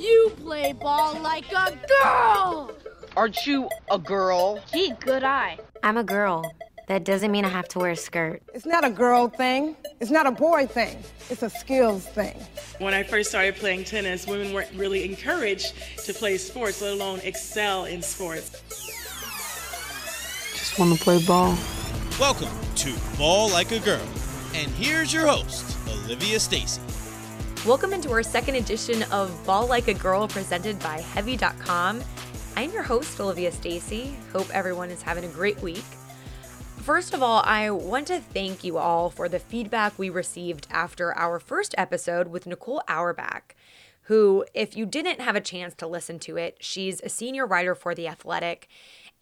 You play ball like a girl! Aren't you a girl? Gee, good eye. I'm a girl. That doesn't mean I have to wear a skirt. It's not a girl thing. It's not a boy thing. It's a skills thing. When I first started playing tennis, women weren't really encouraged to play sports, let alone excel in sports. Just want to play ball. Welcome to Ball Like a Girl. And here's your host, Olivia Stacy. Welcome into our second edition of Ball Like a Girl presented by Heavy.com. I'm your host, Olivia Stacy. Hope everyone is having a great week. First of all, I want to thank you all for the feedback we received after our first episode with Nicole Auerbach, who, if you didn't have a chance to listen to it, she's a senior writer for The Athletic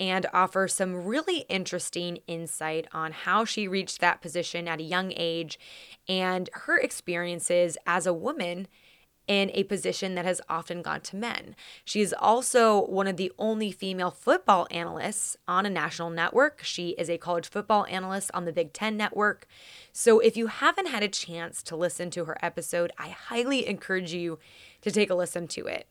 and offer some really interesting insight on how she reached that position at a young age and her experiences as a woman in a position that has often gone to men. She is also one of the only female football analysts on a national network. She is a college football analyst on the Big Ten network. So if you haven't had a chance to listen to her episode, I highly encourage you to take a listen to it.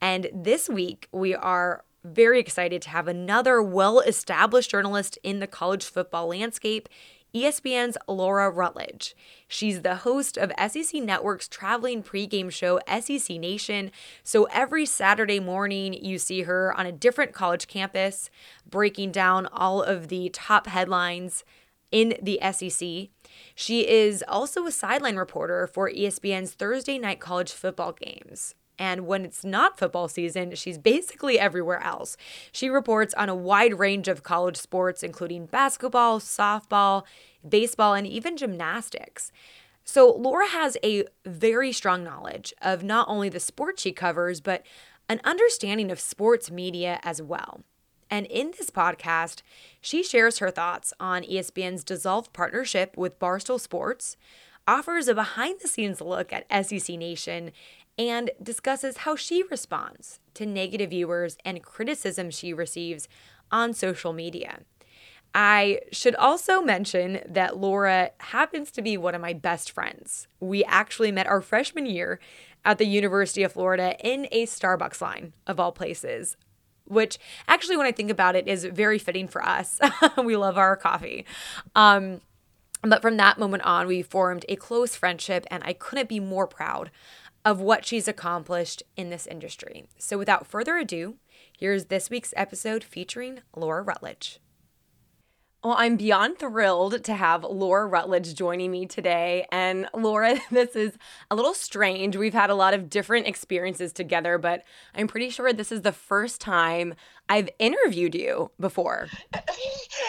And this week, we are very excited to have another well established journalist in the college football landscape. ESPN's Laura Rutledge. She's the host of SEC Network's traveling pregame show, SEC Nation. So every Saturday morning, you see her on a different college campus breaking down all of the top headlines in the SEC. She is also a sideline reporter for ESPN's Thursday night college football games. And when it's not football season, she's basically everywhere else. She reports on a wide range of college sports, including basketball, softball, baseball, and even gymnastics. So, Laura has a very strong knowledge of not only the sport she covers, but an understanding of sports media as well. And in this podcast, she shares her thoughts on ESPN's dissolved partnership with Barstool Sports, offers a behind the scenes look at SEC Nation, and discusses how she responds to negative viewers and criticism she receives on social media. I should also mention that Laura happens to be one of my best friends. We actually met our freshman year at the University of Florida in a Starbucks line, of all places, which actually, when I think about it, is very fitting for us. we love our coffee. Um, but from that moment on, we formed a close friendship, and I couldn't be more proud of what she's accomplished in this industry. So, without further ado, here's this week's episode featuring Laura Rutledge. Well, I'm beyond thrilled to have Laura Rutledge joining me today. And Laura, this is a little strange. We've had a lot of different experiences together, but I'm pretty sure this is the first time I've interviewed you before.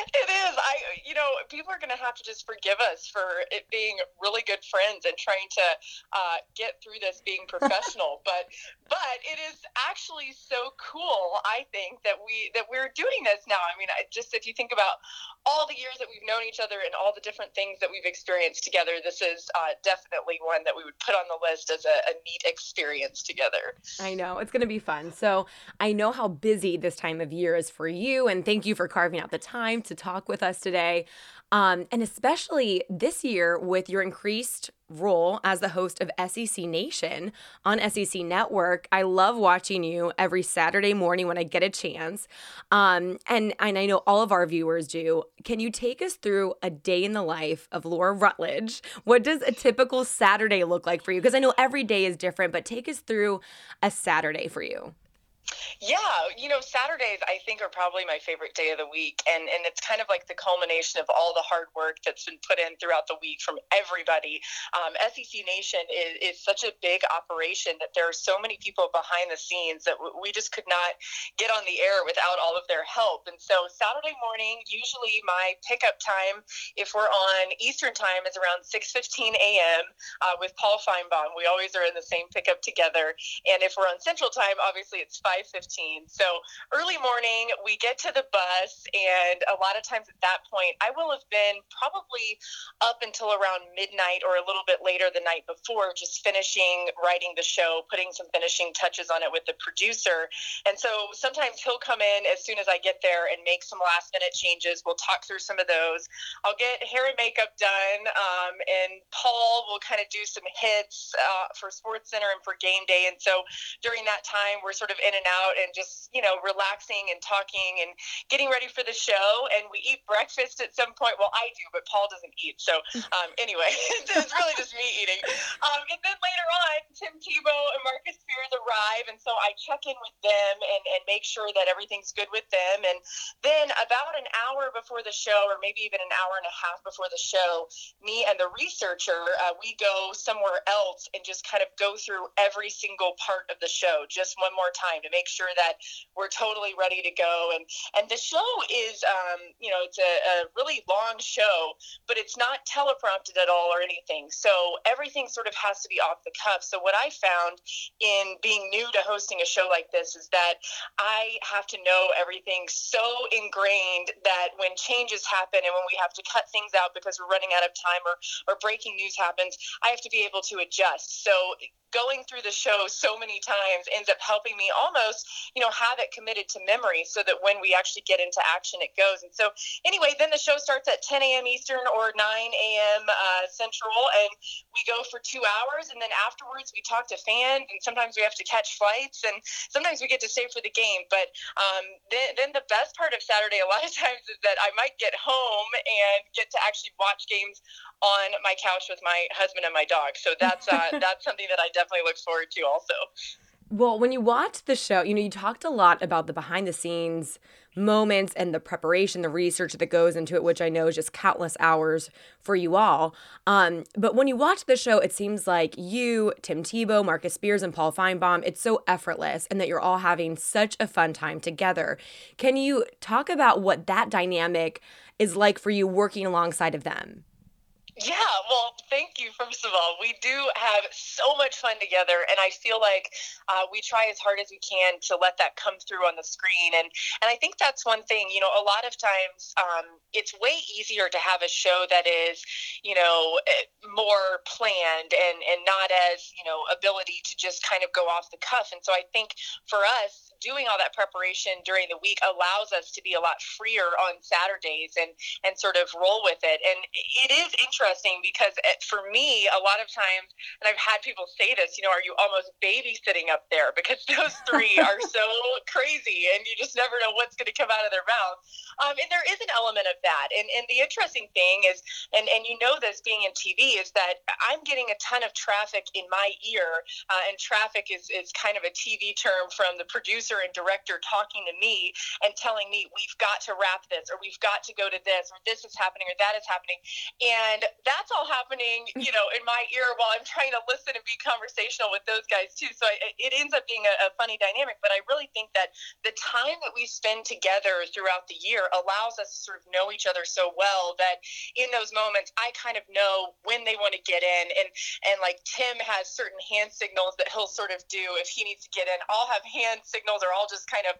It is. I, you know, people are going to have to just forgive us for it being really good friends and trying to uh, get through this being professional. but, but it is actually so cool. I think that we that we're doing this now. I mean, I, just if you think about all the years that we've known each other and all the different things that we've experienced together, this is uh, definitely one that we would put on the list as a, a neat experience together. I know it's going to be fun. So I know how busy this time time of year is for you. And thank you for carving out the time to talk with us today. Um, and especially this year with your increased role as the host of SEC Nation on SEC Network. I love watching you every Saturday morning when I get a chance. Um, and, and I know all of our viewers do. Can you take us through a day in the life of Laura Rutledge? What does a typical Saturday look like for you? Because I know every day is different, but take us through a Saturday for you. Yeah, you know, Saturdays I think are probably my favorite day of the week, and and it's kind of like the culmination of all the hard work that's been put in throughout the week from everybody. Um, SEC Nation is, is such a big operation that there are so many people behind the scenes that we just could not get on the air without all of their help. And so Saturday morning, usually my pickup time, if we're on Eastern time, is around 6:15 a.m. Uh, with Paul Finebaum. We always are in the same pickup together, and if we're on Central time, obviously it's 5 5:15. So early morning, we get to the bus, and a lot of times at that point, I will have been probably up until around midnight or a little bit later the night before, just finishing writing the show, putting some finishing touches on it with the producer. And so sometimes he'll come in as soon as I get there and make some last minute changes. We'll talk through some of those. I'll get hair and makeup done, um, and Paul will kind of do some hits uh, for Sports Center and for game day. And so during that time, we're sort of in and out and just, you know, relaxing and talking and getting ready for the show. And we eat breakfast at some point. Well, I do, but Paul doesn't eat. So um, anyway, it's really just me eating. Um, and then later on, Tim Tebow and Marcus Spears arrive. And so I check in with them and, and make sure that everything's good with them. And then about an hour before the show, or maybe even an hour and a half before the show, me and the researcher, uh, we go somewhere else and just kind of go through every single part of the show just one more time to make sure that we're totally ready to go. And and the show is, um, you know, it's a, a really long show, but it's not teleprompted at all or anything. So everything sort of has to be off the cuff. So what I found in being new to hosting a show like this is that I have to know everything so ingrained that when changes happen and when we have to cut things out because we're running out of time or, or breaking news happens, I have to be able to adjust. So going through the show so many times ends up helping me almost, you know, have it committed to memory so that when we actually get into action, it goes. And so, anyway, then the show starts at 10 a.m. Eastern or 9 a.m. Uh, Central, and we go for two hours. And then afterwards, we talk to fans, and sometimes we have to catch flights, and sometimes we get to stay for the game. But um, then, then the best part of Saturday, a lot of times, is that I might get home and get to actually watch games on my couch with my husband and my dog. So that's uh, that's something that I definitely look forward to also. Well, when you watch the show, you know, you talked a lot about the behind the scenes moments and the preparation, the research that goes into it, which I know is just countless hours for you all. Um, but when you watch the show, it seems like you, Tim Tebow, Marcus Spears, and Paul Finebaum, it's so effortless and that you're all having such a fun time together. Can you talk about what that dynamic is like for you working alongside of them? Yeah, well, thank you, first of all. We do have so much fun together, and I feel like uh, we try as hard as we can to let that come through on the screen. And, and I think that's one thing, you know, a lot of times um, it's way easier to have a show that is, you know, eh, more planned and, and not as, you know, ability to just kind of go off the cuff. And so I think for us, doing all that preparation during the week allows us to be a lot freer on Saturdays and and sort of roll with it. And it is interesting because it, for me, a lot of times, and I've had people say this, you know, are you almost babysitting up there because those three are so crazy and you just never know what's going to come out of their mouth. Um, and there is an element of that. And and the interesting thing is, and and you know this being in TV is that I'm getting a ton of traffic in my ear, uh, and traffic is is kind of a TV term from the producer producer and director talking to me and telling me we've got to wrap this or we've got to go to this or this is happening or that is happening. And that's all happening you know in my ear while i'm trying to listen and be conversational with those guys too. So I, it ends up being a, a funny dynamic but i really think that the time that we spend together throughout the year allows us to sort of know each other so well that in those moments i kind of know when they want to get in. And and like tim has certain hand signals that he'll sort of do if he needs to get in. I'll have hand signals are all just kind of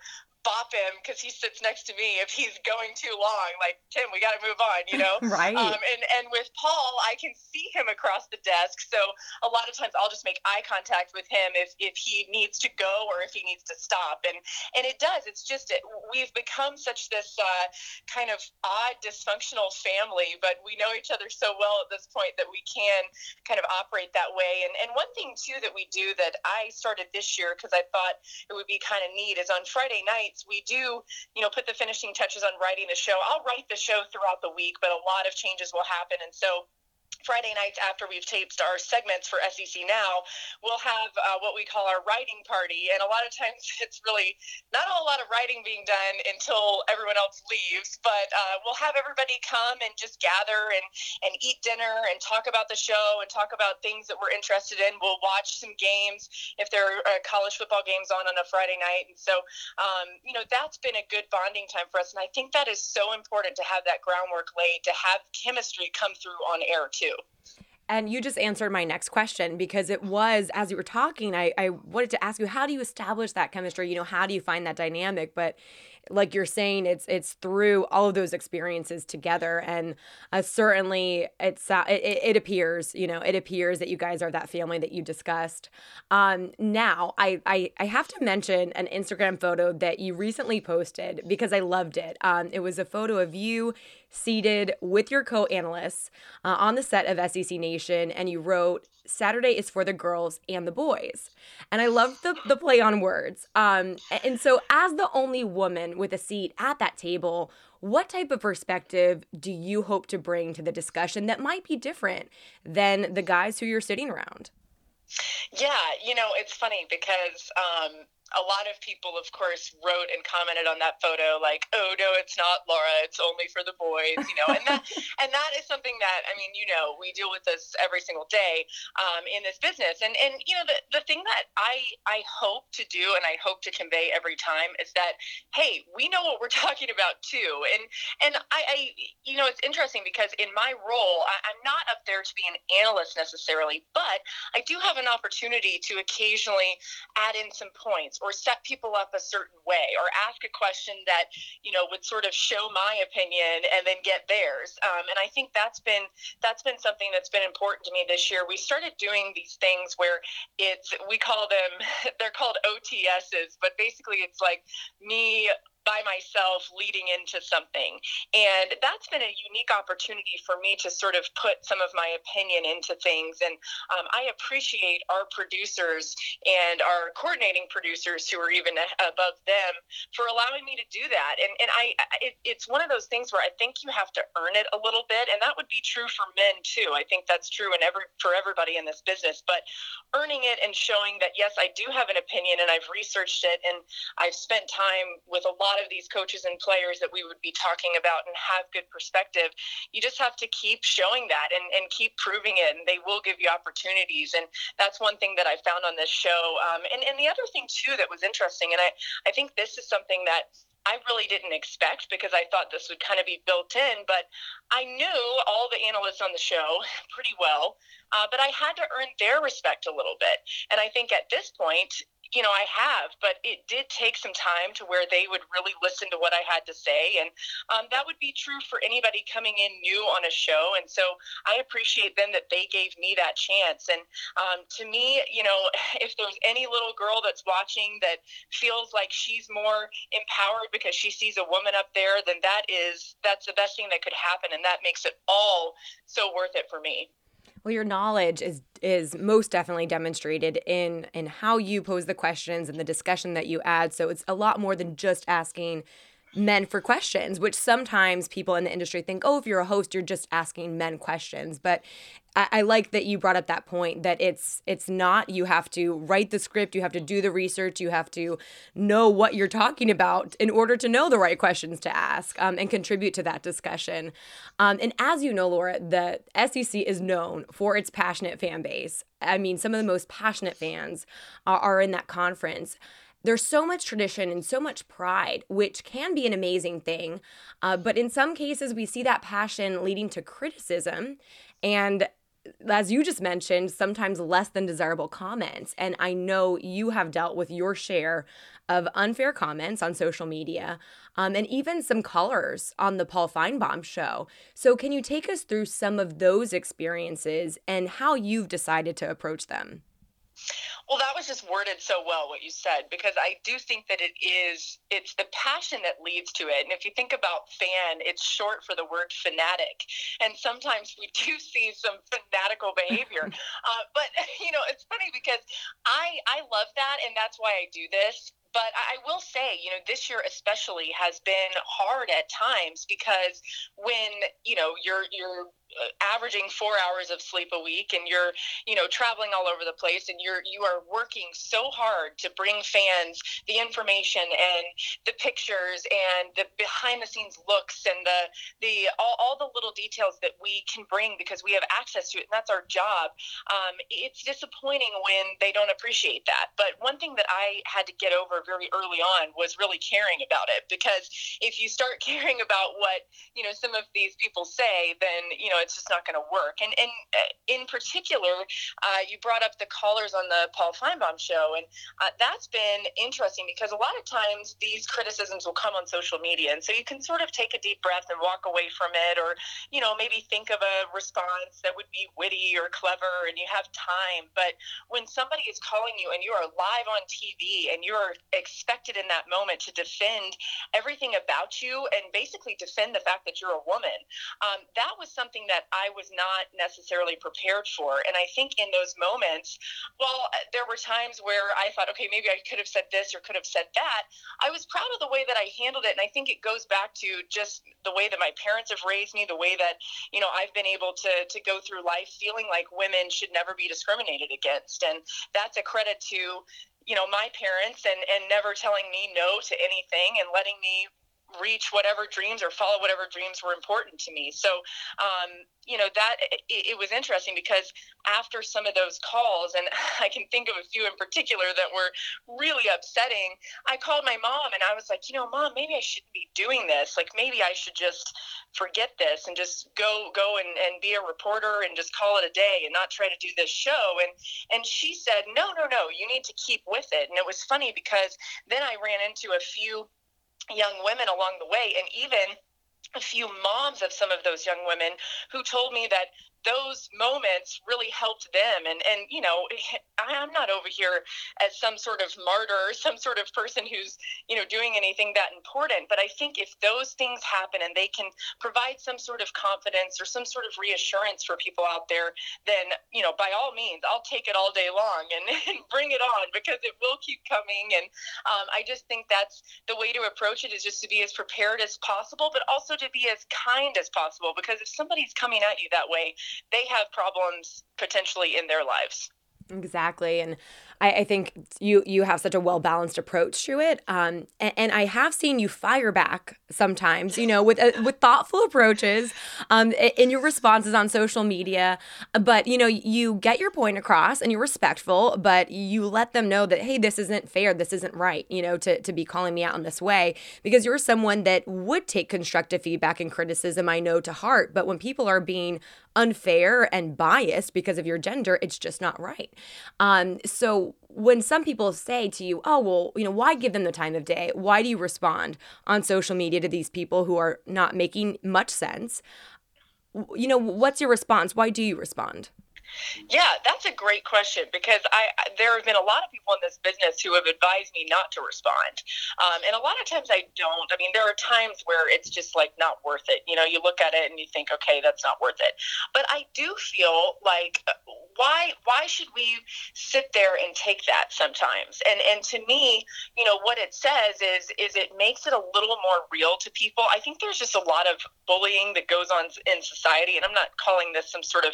bop him because he sits next to me if he's going too long. Like Tim, we got to move on, you know. right. Um, and and with Paul, I can see him across the desk, so a lot of times I'll just make eye contact with him if if he needs to go or if he needs to stop. And and it does. It's just it, we've become such this uh, kind of odd dysfunctional family, but we know each other so well at this point that we can kind of operate that way. And and one thing too that we do that I started this year because I thought it would be kind of neat is on Friday we do, you know, put the finishing touches on writing the show. I'll write the show throughout the week, but a lot of changes will happen. And so Friday nights after we've taped our segments for SEC Now, we'll have uh, what we call our writing party. And a lot of times it's really not a lot of writing being done until everyone else leaves, but uh, we'll have everybody come and just gather and, and eat dinner and talk about the show and talk about things that we're interested in. We'll watch some games if there are uh, college football games on on a Friday night. And so, um, you know, that's been a good bonding time for us. And I think that is so important to have that groundwork laid, to have chemistry come through on air too. And you just answered my next question because it was, as you were talking, I, I wanted to ask you, how do you establish that chemistry? You know, how do you find that dynamic? But like you're saying it's it's through all of those experiences together. And uh, certainly it's uh, it, it appears you know it appears that you guys are that family that you discussed. Um now I, I i have to mention an instagram photo that you recently posted because i loved it. Um it was a photo of you seated with your co-analysts uh, on the set of sec nation and you wrote Saturday is for the girls and the boys. And I love the, the play on words. Um, and so, as the only woman with a seat at that table, what type of perspective do you hope to bring to the discussion that might be different than the guys who you're sitting around? Yeah, you know, it's funny because um, a lot of people, of course, wrote and commented on that photo like, "Oh no, it's not Laura. It's only for the boys," you know. And that and that is something that I mean, you know, we deal with this every single day um, in this business. And and you know, the the thing that I I hope to do and I hope to convey every time is that hey, we know what we're talking about too. And and I, I you know, it's interesting because in my role, I, I'm not up there to be an analyst necessarily, but I do have an opportunity to occasionally add in some points or set people up a certain way or ask a question that you know would sort of show my opinion and then get theirs. Um, and i think that's been that's been something that's been important to me this year. We started doing these things where it's we call them they're called ots's but basically it's like me by myself leading into something. And that's been a unique opportunity for me to sort of put some of my opinion into things. And um, I appreciate our producers and our coordinating producers who are even above them for allowing me to do that. And, and I, it, it's one of those things where I think you have to earn it a little bit. And that would be true for men too. I think that's true in every, for everybody in this business, but earning it and showing that, yes, I do have an opinion and I've researched it and I've spent time with a lot lot of these coaches and players that we would be talking about and have good perspective. You just have to keep showing that and, and keep proving it, and they will give you opportunities. And that's one thing that I found on this show. Um, and, and the other thing, too, that was interesting, and I, I think this is something that I really didn't expect because I thought this would kind of be built in, but I knew all the analysts on the show pretty well, uh, but I had to earn their respect a little bit. And I think at this point, you know, I have, but it did take some time to where they would really listen to what I had to say. And um, that would be true for anybody coming in new on a show. And so I appreciate them that they gave me that chance. And um, to me, you know, if there's any little girl that's watching that feels like she's more empowered because she sees a woman up there, then that is, that's the best thing that could happen. And that makes it all so worth it for me. Well, your knowledge is is most definitely demonstrated in in how you pose the questions and the discussion that you add. So it's a lot more than just asking men for questions, which sometimes people in the industry think, oh, if you're a host, you're just asking men questions. But I, I, like that you brought up that point that it's it's not. You have to write the script, you have to do the research, you have to know what you're talking about in order to know the right questions to ask um, and contribute to that discussion. Um, and as you know, Laura, the SEC is known for its passionate fan base. I mean, some of the most passionate fans are, are in that conference there's so much tradition and so much pride, which can be an amazing thing. Uh, but in some cases, we see that passion leading to criticism and as you just mentioned, sometimes less than desirable comments. And I know you have dealt with your share of unfair comments on social media um, and even some callers on the Paul Finebaum show. So, can you take us through some of those experiences and how you've decided to approach them? Well, that was just worded so well what you said because I do think that it is it's the passion that leads to it. And if you think about fan, it's short for the word fanatic, and sometimes we do see some fanatical behavior. uh, but you know, it's funny because I I love that, and that's why I do this but I will say, you know, this year especially has been hard at times because when you know you're you're averaging four hours of sleep a week and you're you know traveling all over the place and you're you are working so hard to bring fans the information and the pictures and the behind the scenes looks and the the all, all the little details that we can bring because we have access to it and that's our job. Um, it's disappointing when they don't appreciate that but one thing that i had to get over very early on was really caring about it because if you start caring about what you know some of these people say then you know it's just not going to work. And and uh, in particular, uh, you brought up the callers on the Paul Finebaum show, and uh, that's been interesting because a lot of times these criticisms will come on social media, and so you can sort of take a deep breath and walk away from it, or you know, maybe think of a response that would be witty or clever, and you have time. But when somebody is calling you and you are live on TV and you're expected in that moment to defend everything about you and basically defend the fact that you're a woman, um, that was something that I was not necessarily prepared for. And I think in those moments, well, there were times where I thought, okay, maybe I could have said this or could have said that. I was proud of the way that I handled it. And I think it goes back to just the way that my parents have raised me, the way that, you know, I've been able to, to go through life feeling like women should never be discriminated against. And that's a credit to, you know, my parents and, and never telling me no to anything and letting me reach whatever dreams or follow whatever dreams were important to me. So, um, you know, that it, it, was interesting because after some of those calls, and I can think of a few in particular that were really upsetting, I called my mom and I was like, you know, mom, maybe I shouldn't be doing this. Like, maybe I should just forget this and just go, go and, and be a reporter and just call it a day and not try to do this show. And, and she said, no, no, no, you need to keep with it. And it was funny because then I ran into a few young women along the way and even a few moms of some of those young women who told me that those moments really helped them. And and you know i'm not over here as some sort of martyr or some sort of person who's you know doing anything that important. But i think if those things happen and they can provide some sort of confidence or some sort of reassurance for people out there then you know by all means i'll take it all day long and, and bring it on because it will keep coming. And um, i just think that's the way to approach it is just to be as prepared as possible but also to be as kind as possible because if somebody's coming at you that way they have problems potentially in their lives. Exactly. And I, I, think you you have such a well balanced approach to it, um, and, and, I have seen you fire back sometimes, you know, with uh, with thoughtful approaches, um, in your responses on social media. But you know, you get your point across, and you're respectful, but you let them know that hey, this isn't fair, this isn't right, you know, to to be calling me out in this way because you're someone that would take constructive feedback and criticism. I know to heart, but when people are being unfair and biased because of your gender, it's just not right. Um, so when some people say to you, oh, well, you know, why give them the time of day? Why do you respond on social media to these people who are not making much sense? You know, what's your response? Why do you respond? Yeah, that's a great question because I there have been a lot of people in this business who have advised me not to respond, um, and a lot of times I don't. I mean, there are times where it's just like not worth it. You know, you look at it and you think, okay, that's not worth it. But I do feel like uh, why why should we sit there and take that sometimes? And and to me, you know, what it says is is it makes it a little more real to people. I think there's just a lot of bullying that goes on in society, and I'm not calling this some sort of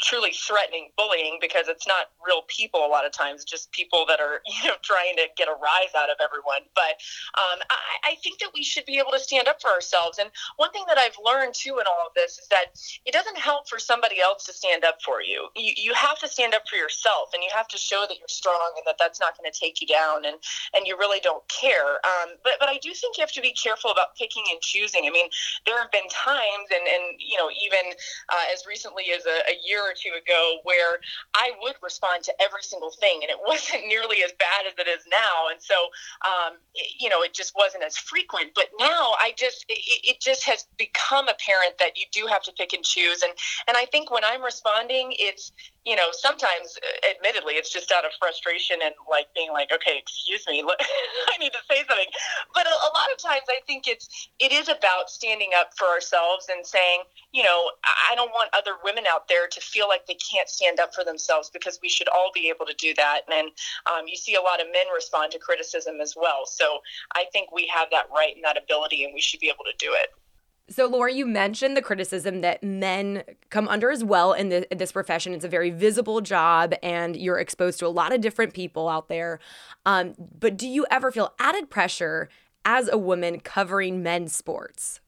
truly threatening bullying because it's not real people a lot of times, just people that are you know trying to get a rise out of everyone. But um, I, I think that we should be able to stand up for ourselves. And one thing that I've learned too in all of this is that it doesn't help for somebody else to stand up for you. You, you have to stand up for yourself, and you have to show that you're strong and that that's not going to take you down, and and you really don't care. Um, but but I do think you have to be careful about picking and choosing. I mean, there have been times, and and you know even uh, as recently as a, a year or two ago where I would respond to every single thing, and it wasn't nearly as bad as it is now. And so, um, it, you know, it just wasn't as frequent. But now, I just it, it just has become apparent that you do have to pick and choose. And and I think when I'm responding, it's you know, sometimes, uh, admittedly, it's just out of frustration and like being like, okay, excuse me, I need to say something. Of times, I think it's it is about standing up for ourselves and saying, you know, I don't want other women out there to feel like they can't stand up for themselves because we should all be able to do that. And um, you see a lot of men respond to criticism as well. So I think we have that right and that ability, and we should be able to do it. So, Laura, you mentioned the criticism that men come under as well in, the, in, this profession. It's a very visible job, and you're exposed to a lot of different people out there. Um, but do you ever feel added pressure as a woman covering men's sports?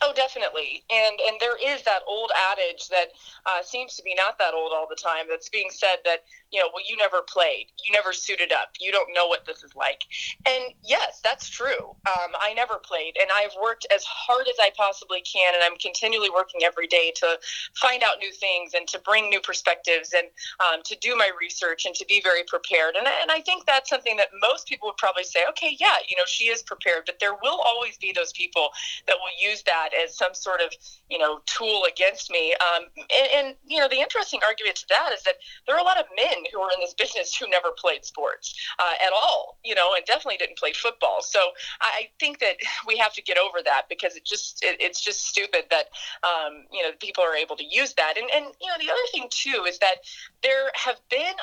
Oh, definitely. And and there is that old adage that uh, seems to be not that old all the time. That's being said that you know, well, you never played, you never suited up, you don't know what this is like. And yes, that's true. Um, I never played, and I've worked as hard as I possibly can, and I'm continually working every day to find out new things and to bring new perspectives and um, to do my research and to be very prepared. And and I think that's something that most people would probably say, okay, yeah, you know, she is prepared, but there will always be those people that will use that as some sort of you know tool against me. Um, and, and you know the interesting argument to that is that there are a lot of men who are in this business who never played sports uh, at all, you know, and definitely didn't play football. So I think that we have to get over that because it just it, it's just stupid that um, you know people are able to use that. And and you know the other thing too is that there have been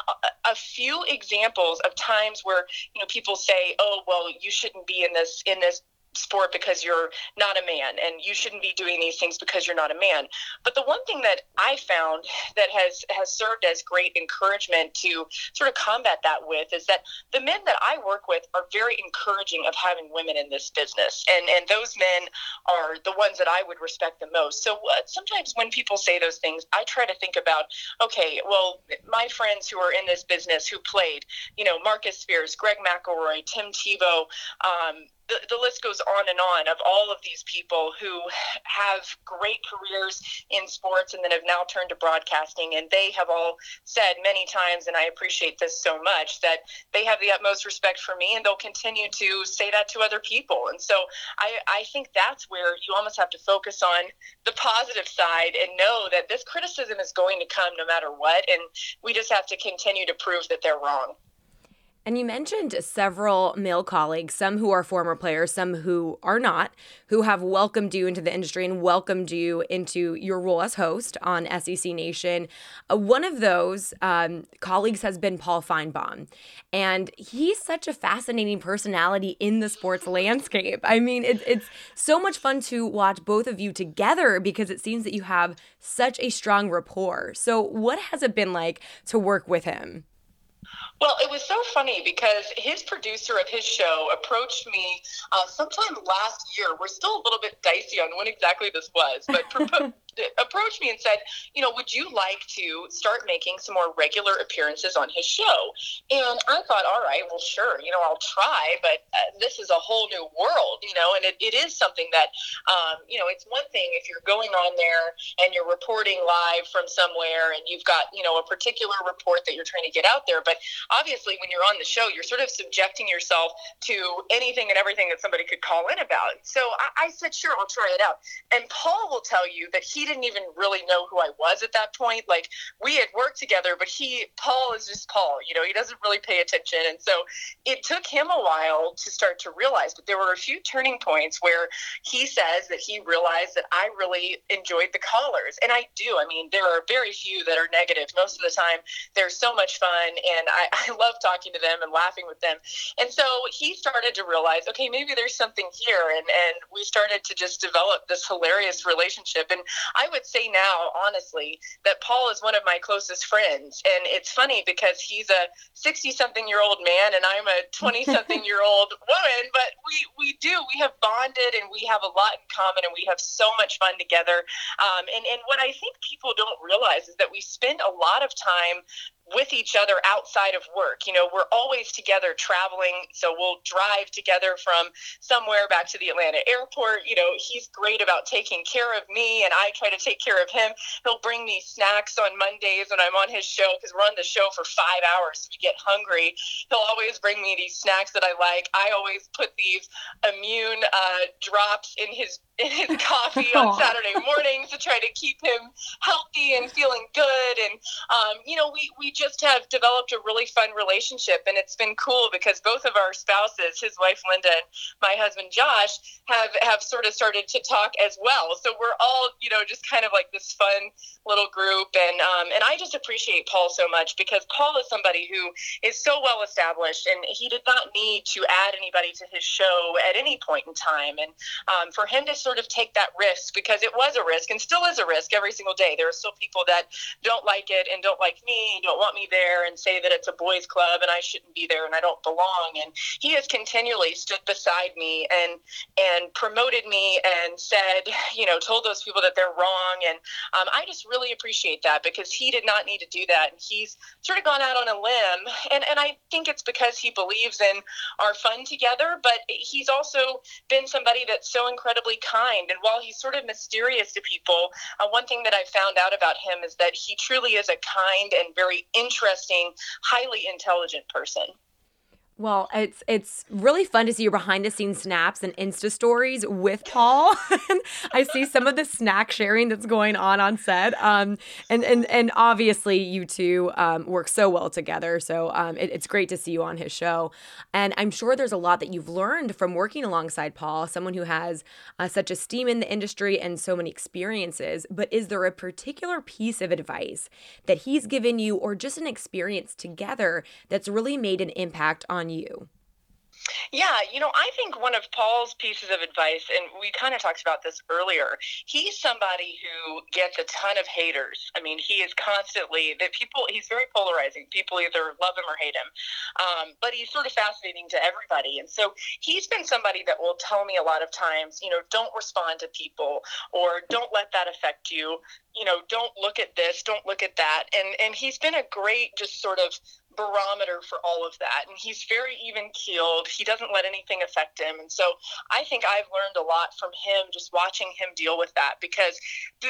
a, a few examples of times where you know people say, oh well, you shouldn't be in this in this sport because you're not a man and you shouldn't be doing these things because you're not a man. But the one thing that i found that has has served as great encouragement to sort of combat that with is that the men that i work with are very encouraging of having women in this business and and those men are the ones that i would respect the most. So uh, sometimes when people say those things i try to think about okay well my friends who are in this business who played you know marcus spears greg mcelroy tim tebow um, the, the list goes on and on of all of these people who have great careers in sports and then have now turned to broadcasting. And they have all said many times, and I appreciate this so much, that they have the utmost respect for me and they'll continue to say that to other people. And so I, I think that's where you almost have to focus on the positive side and know that this criticism is going to come no matter what. And we just have to continue to prove that they're wrong. And you mentioned several male colleagues, some who are former players, some who are not, who have welcomed you into the industry and welcomed you into your role as host on SEC Nation. Uh, one of those um, colleagues has been Paul Finebaum. And he's such a fascinating personality in the sports landscape. I mean, it, it's so much fun to watch both of you together because it seems that you have such a strong rapport. So, what has it been like to work with him? Well, it was so funny because his producer of his show approached me uh, sometime last year. We're still a little bit dicey on when exactly this was, but propo- approached me and said, you know, would you like to start making some more regular appearances on his show? And I thought, all right, well, sure, you know, I'll try, but uh, this is a whole new world, you know, and it, it is something that, um, you know, it's one thing if you're going on there and you're reporting live from somewhere and you've got, you know, a particular report that you're trying to get out there. But obviously, when you're on the show, you're sort of subjecting yourself to anything and everything that somebody could call in about. So I, I said, sure, I'll try it out. And Paul will tell you that he didn't even really know who I was at that point. Like we had worked together, but he, Paul is just Paul, you know, he doesn't really pay attention. And so it took him a while to start to realize, but there were a few turning points where he says that he realized that I really enjoyed the callers. And I do. I mean, there are very few that are negative. Most of the time, they're so much fun. And I, I love talking to them and laughing with them. And so he started to realize, okay, maybe there's something here. And, and we started to just develop this hilarious relationship. And I would say now, honestly, that Paul is one of my closest friends. And it's funny because he's a 60 something year old man and I'm a 20 something year old woman, but we, we do, we have bonded and we have a lot in common and we have so much fun together. Um, and, and what I think people don't realize is that we spend a lot of time with each other outside of work. You know, we're always together traveling. So we'll drive together from somewhere back to the Atlanta airport. You know, he's great about taking care of me and I try to take care of him. He'll bring me snacks on Mondays when I'm on his show because we're on the show for five hours. So we get hungry. He'll always bring me these snacks that I like. I always put these immune uh, drops in his in his coffee on Saturday mornings to try to keep him healthy and feeling good. And um, you know, we we just have developed a really fun relationship, and it's been cool because both of our spouses, his wife Linda and my husband Josh, have have sort of started to talk as well. So we're all you know just kind of like this fun little group, and um, and I just appreciate Paul so much because Paul is somebody who is so well established, and he did not need to add anybody to his show at any point in time, and um, for him to sort of take that risk because it was a risk and still is a risk every single day. There are still people that don't like it and don't like me, don't want me there and say that it's a boys' club and I shouldn't be there and I don't belong. And he has continually stood beside me and and promoted me and said, you know, told those people that they're wrong. And um, I just really appreciate that because he did not need to do that. And he's sort of gone out on a limb. And and I think it's because he believes in our fun together, but he's also been somebody that's so incredibly kind. And while he's sort of mysterious to people, uh, one thing that I found out about him is that he truly is a kind and very interesting, highly intelligent person. Well, it's it's really fun to see your behind the scenes snaps and Insta stories with Paul. I see some of the snack sharing that's going on on set, um, and and and obviously you two um, work so well together. So um, it, it's great to see you on his show, and I'm sure there's a lot that you've learned from working alongside Paul, someone who has uh, such esteem in the industry and so many experiences. But is there a particular piece of advice that he's given you, or just an experience together that's really made an impact on on you? Yeah, you know, I think one of Paul's pieces of advice, and we kind of talked about this earlier, he's somebody who gets a ton of haters. I mean, he is constantly that people. He's very polarizing. People either love him or hate him, um, but he's sort of fascinating to everybody. And so he's been somebody that will tell me a lot of times, you know, don't respond to people or don't let that affect you. You know, don't look at this, don't look at that. And and he's been a great, just sort of barometer for all of that. And he's very even keeled. He doesn't let anything affect him. And so I think I've learned a lot from him just watching him deal with that because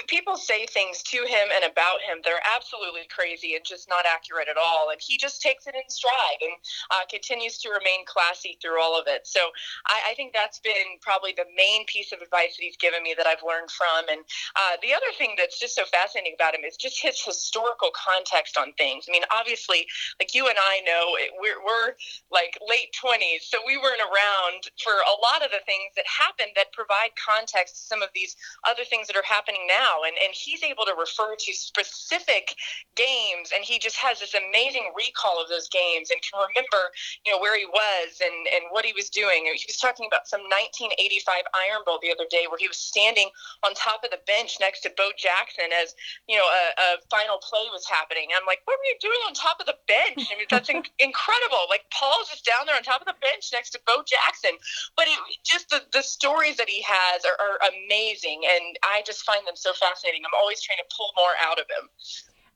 people say things to him and about him that are absolutely crazy and just not accurate at all. And he just takes it in stride and uh, continues to remain classy through all of it. So I, I, think that's been probably the main piece of advice that he's given me that I've learned from. And uh, the other thing that's just so fascinating about him is just his historical context on things. I mean, obviously, like you and I know it, we're, we're like late 20s, so we weren't around for a lot of the things that happened that provide context to some of these other things that are happening now. And, and he's able to refer to specific games, and he just has this amazing recall of those games and can remember, you know, where he was and, and what he was doing. He was talking about some 1985 Iron Bowl the other day where he was standing on top of the bench next to Bo Jackson as, you know, a, a final play was happening. I'm like, what were you doing on top of the bench? I mean, that's in- incredible. Like Paul's just down there on top of the bench next to Bo Jackson. But it, just the, the stories that he has are, are amazing. And I just find them so fascinating. I'm always trying to pull more out of him.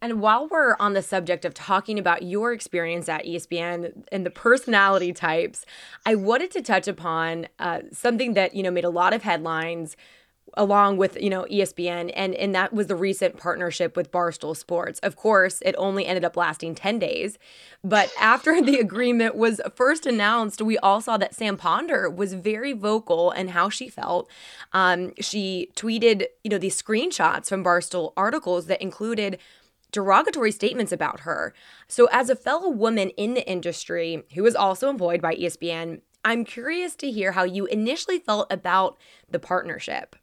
And while we're on the subject of talking about your experience at ESPN and the personality types, I wanted to touch upon uh, something that you know made a lot of headlines along with you know ESPN and and that was the recent partnership with Barstool Sports. Of course, it only ended up lasting 10 days, but after the agreement was first announced, we all saw that Sam Ponder was very vocal in how she felt. Um, she tweeted, you know, these screenshots from Barstool articles that included derogatory statements about her. So as a fellow woman in the industry who is also employed by ESPN, I'm curious to hear how you initially felt about the partnership.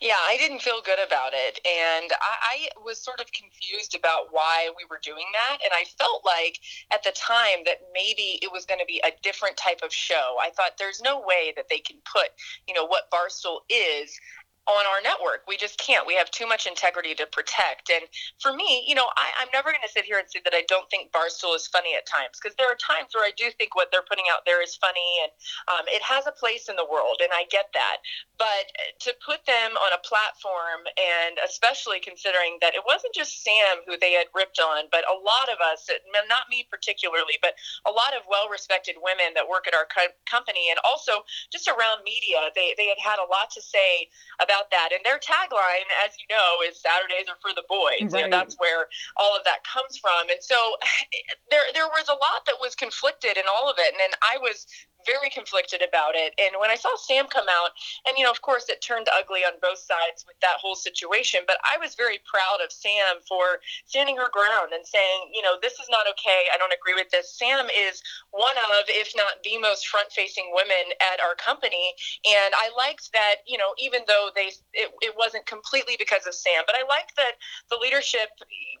Yeah, I didn't feel good about it. And I, I, was sort of confused about why we were doing that. And I felt like at the time that maybe it was going to be a different type of show. I thought there's no way that they can put, you know, what Barstool is on our network. We just can't. We have too much integrity to protect. And for me, you know, I, am never going to sit here and say that I don't think Barstool is funny at times because there are times where I do think what they're putting out there is funny and um, it has a place in the world, and I get that. But to put them on a platform, and especially considering that it wasn't just Sam who they had ripped on, but a lot of us, not me particularly, but a lot of well respected women that work at our co- company and also just around media, they, they had had a lot to say about about that. And their tagline, as you know, is Saturdays are for the boys. Right. You know, that's where all of that comes from. And so there there was a lot that was conflicted in all of it. And then I was very conflicted about it. And when I saw Sam come out, and you know, of course, it turned ugly on both sides with that whole situation, but I was very proud of Sam for standing her ground and saying, you know, this is not okay. I don't agree with this. Sam is one of, if not the most front facing women at our company. And I liked that, you know, even though they, it, it wasn't completely because of Sam, but I liked that the leadership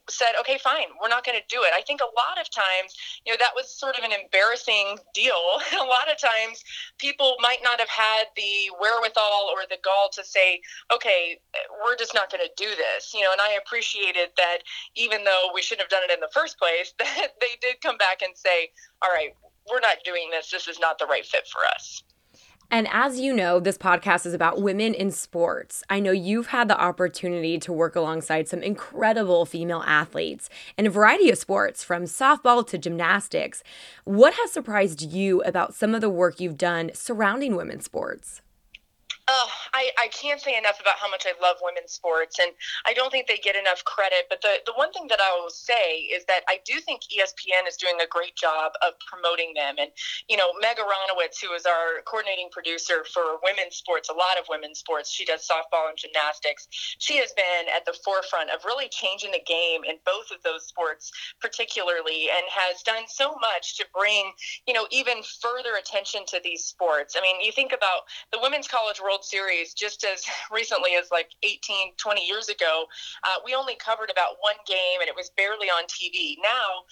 said, okay, fine, we're not going to do it. I think a lot of times, you know, that was sort of an embarrassing deal. a lot of of times people might not have had the wherewithal or the gall to say, okay, we're just not going to do this, you know. And I appreciated that even though we shouldn't have done it in the first place, that they did come back and say, all right, we're not doing this. This is not the right fit for us. And as you know, this podcast is about women in sports. I know you've had the opportunity to work alongside some incredible female athletes in a variety of sports, from softball to gymnastics. What has surprised you about some of the work you've done surrounding women's sports? Oh, I, I can't say enough about how much I love women's sports, and I don't think they get enough credit. But the, the one thing that I will say is that I do think ESPN is doing a great job of promoting them. And, you know, Meg Aronowitz, who is our coordinating producer for women's sports, a lot of women's sports, she does softball and gymnastics. She has been at the forefront of really changing the game in both of those sports, particularly, and has done so much to bring, you know, even further attention to these sports. I mean, you think about the Women's College World World Series just as recently as like 18, 20 years ago, uh, we only covered about one game and it was barely on TV. Now,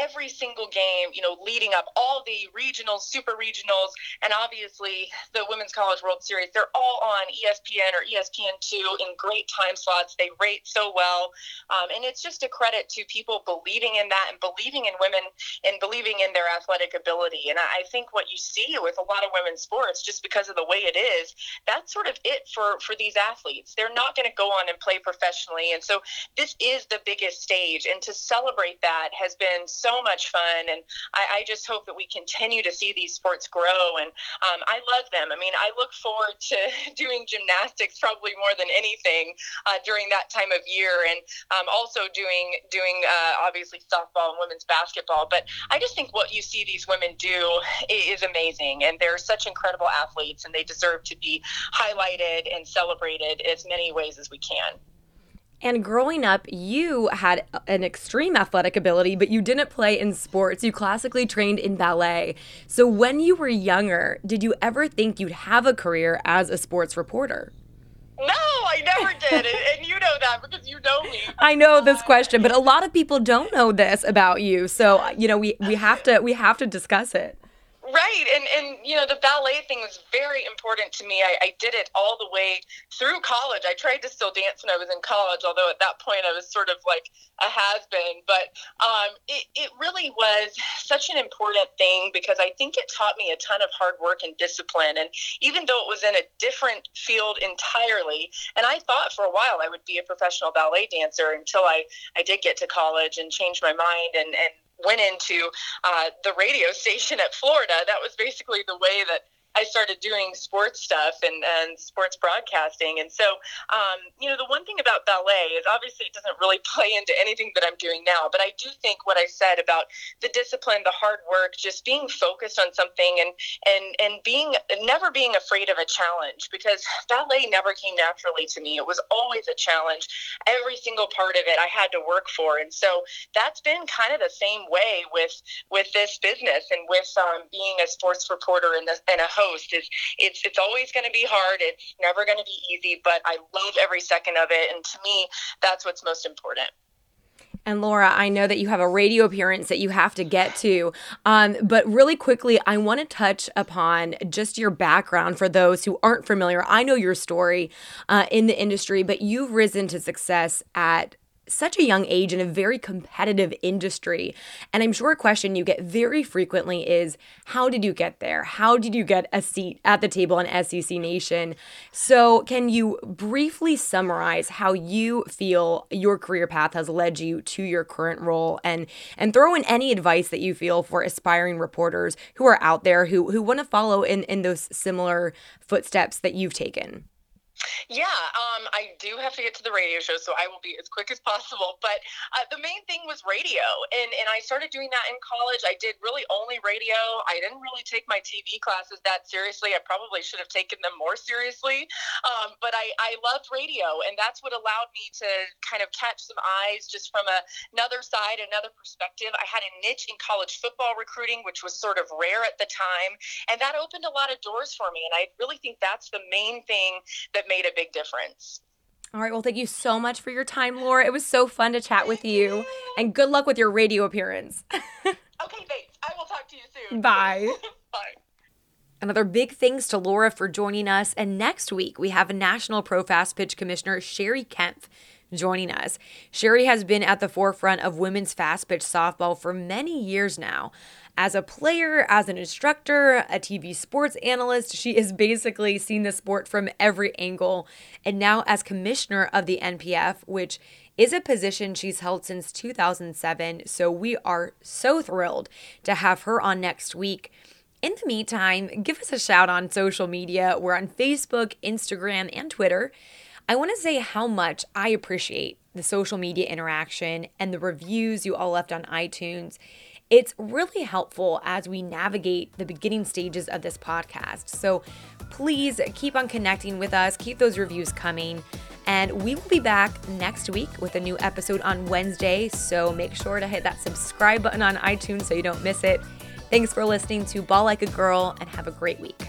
every single game, you know, leading up, all the regionals, super regionals, and obviously the Women's College World Series, they're all on ESPN or ESPN2 in great time slots. They rate so well. Um, and it's just a credit to people believing in that and believing in women and believing in their athletic ability. And I, I think what you see with a lot of women's sports, just because of the way it is, that's sort of it for, for these athletes. They're not going to go on and play professionally. And so this is the biggest stage. And to celebrate that has been so so much fun, and I, I just hope that we continue to see these sports grow. And um, I love them. I mean, I look forward to doing gymnastics probably more than anything uh, during that time of year, and um, also doing doing uh, obviously softball and women's basketball. But I just think what you see these women do is amazing, and they're such incredible athletes, and they deserve to be highlighted and celebrated as many ways as we can. And growing up, you had an extreme athletic ability, but you didn't play in sports. You classically trained in ballet. So when you were younger, did you ever think you'd have a career as a sports reporter? No, I never did. and, you know that because you know me. I know this question, but a lot of people don't know this about you. So, you know, we, we have to we have to discuss it. Right, and and you know the ballet thing was very important to me. I, I did it all the way through college. I tried to still dance when I was in college, although at that point I was sort of like a has been. But um, it it really was such an important thing because I think it taught me a ton of hard work and discipline. And even though it was in a different field entirely, and I thought for a while I would be a professional ballet dancer until I I did get to college and changed my mind and and went into uh, the radio station at Florida, that was basically the way that I started doing sports stuff and, and sports broadcasting. And so, um, you know, the one thing about ballet is obviously it doesn't really play into anything that I'm doing now, but I do think what I said about the discipline, the hard work, just being focused on something and, and, and being, never being afraid of a challenge because ballet never came naturally to me. It was always a challenge. Every single part of it I had to work for. And so that's been kind of the same way with, with this business and with um, being a sports reporter and, and a host host is it's it's always going to be hard. It's never going to be easy, but I love every second of it, and to me, that's what's most important. And Laura, I know that you have a radio appearance that you have to get to. Um, but really quickly, I want to touch upon just your background for those who aren't familiar. I know your story uh, in the industry, but you've risen to success at such a young age in a very competitive industry. And I'm sure a question you get very frequently is how did you get there? How did you get a seat at the table on SEC Nation? So, can you briefly summarize how you feel your career path has led you to your current role and and throw in any advice that you feel for aspiring reporters who are out there who who want to follow in in those similar footsteps that you've taken? Yeah, um, I do have to get to the radio show, so I will be as quick as possible. But uh, the main thing was radio, and and I started doing that in college. I did really only radio. I didn't really take my TV classes that seriously. I probably should have taken them more seriously, um, but I I loved radio, and that's what allowed me to kind of catch some eyes just from a, another side, another perspective. I had a niche in college football recruiting, which was sort of rare at the time, and that opened a lot of doors for me. And I really think that's the main thing that made a big difference. All right. Well, thank you so much for your time, Laura. It was so fun to chat with you. And good luck with your radio appearance. okay, thanks. I will talk to you soon. Bye. Bye. Another big thanks to Laura for joining us. And next week, we have National Pro Fast Pitch Commissioner Cheri Kempf joining us. Cheri has been at the forefront of women's fast pitch softball for many years now. As a player, as an instructor, a TV sports analyst, she has basically seen the sport from every angle. And now, as commissioner of the NPF, which is a position she's held since 2007. So we are so thrilled to have her on next week. In the meantime, give us a shout on social media. We're on Facebook, Instagram, and Twitter. I want to say how much I appreciate the social media interaction and the reviews you all left on iTunes. It's really helpful as we navigate the beginning stages of this podcast. So please keep on connecting with us, keep those reviews coming. And we will be back next week with a new episode on Wednesday. So make sure to hit that subscribe button on iTunes so you don't miss it. Thanks for listening to Ball Like a Girl and have a great week.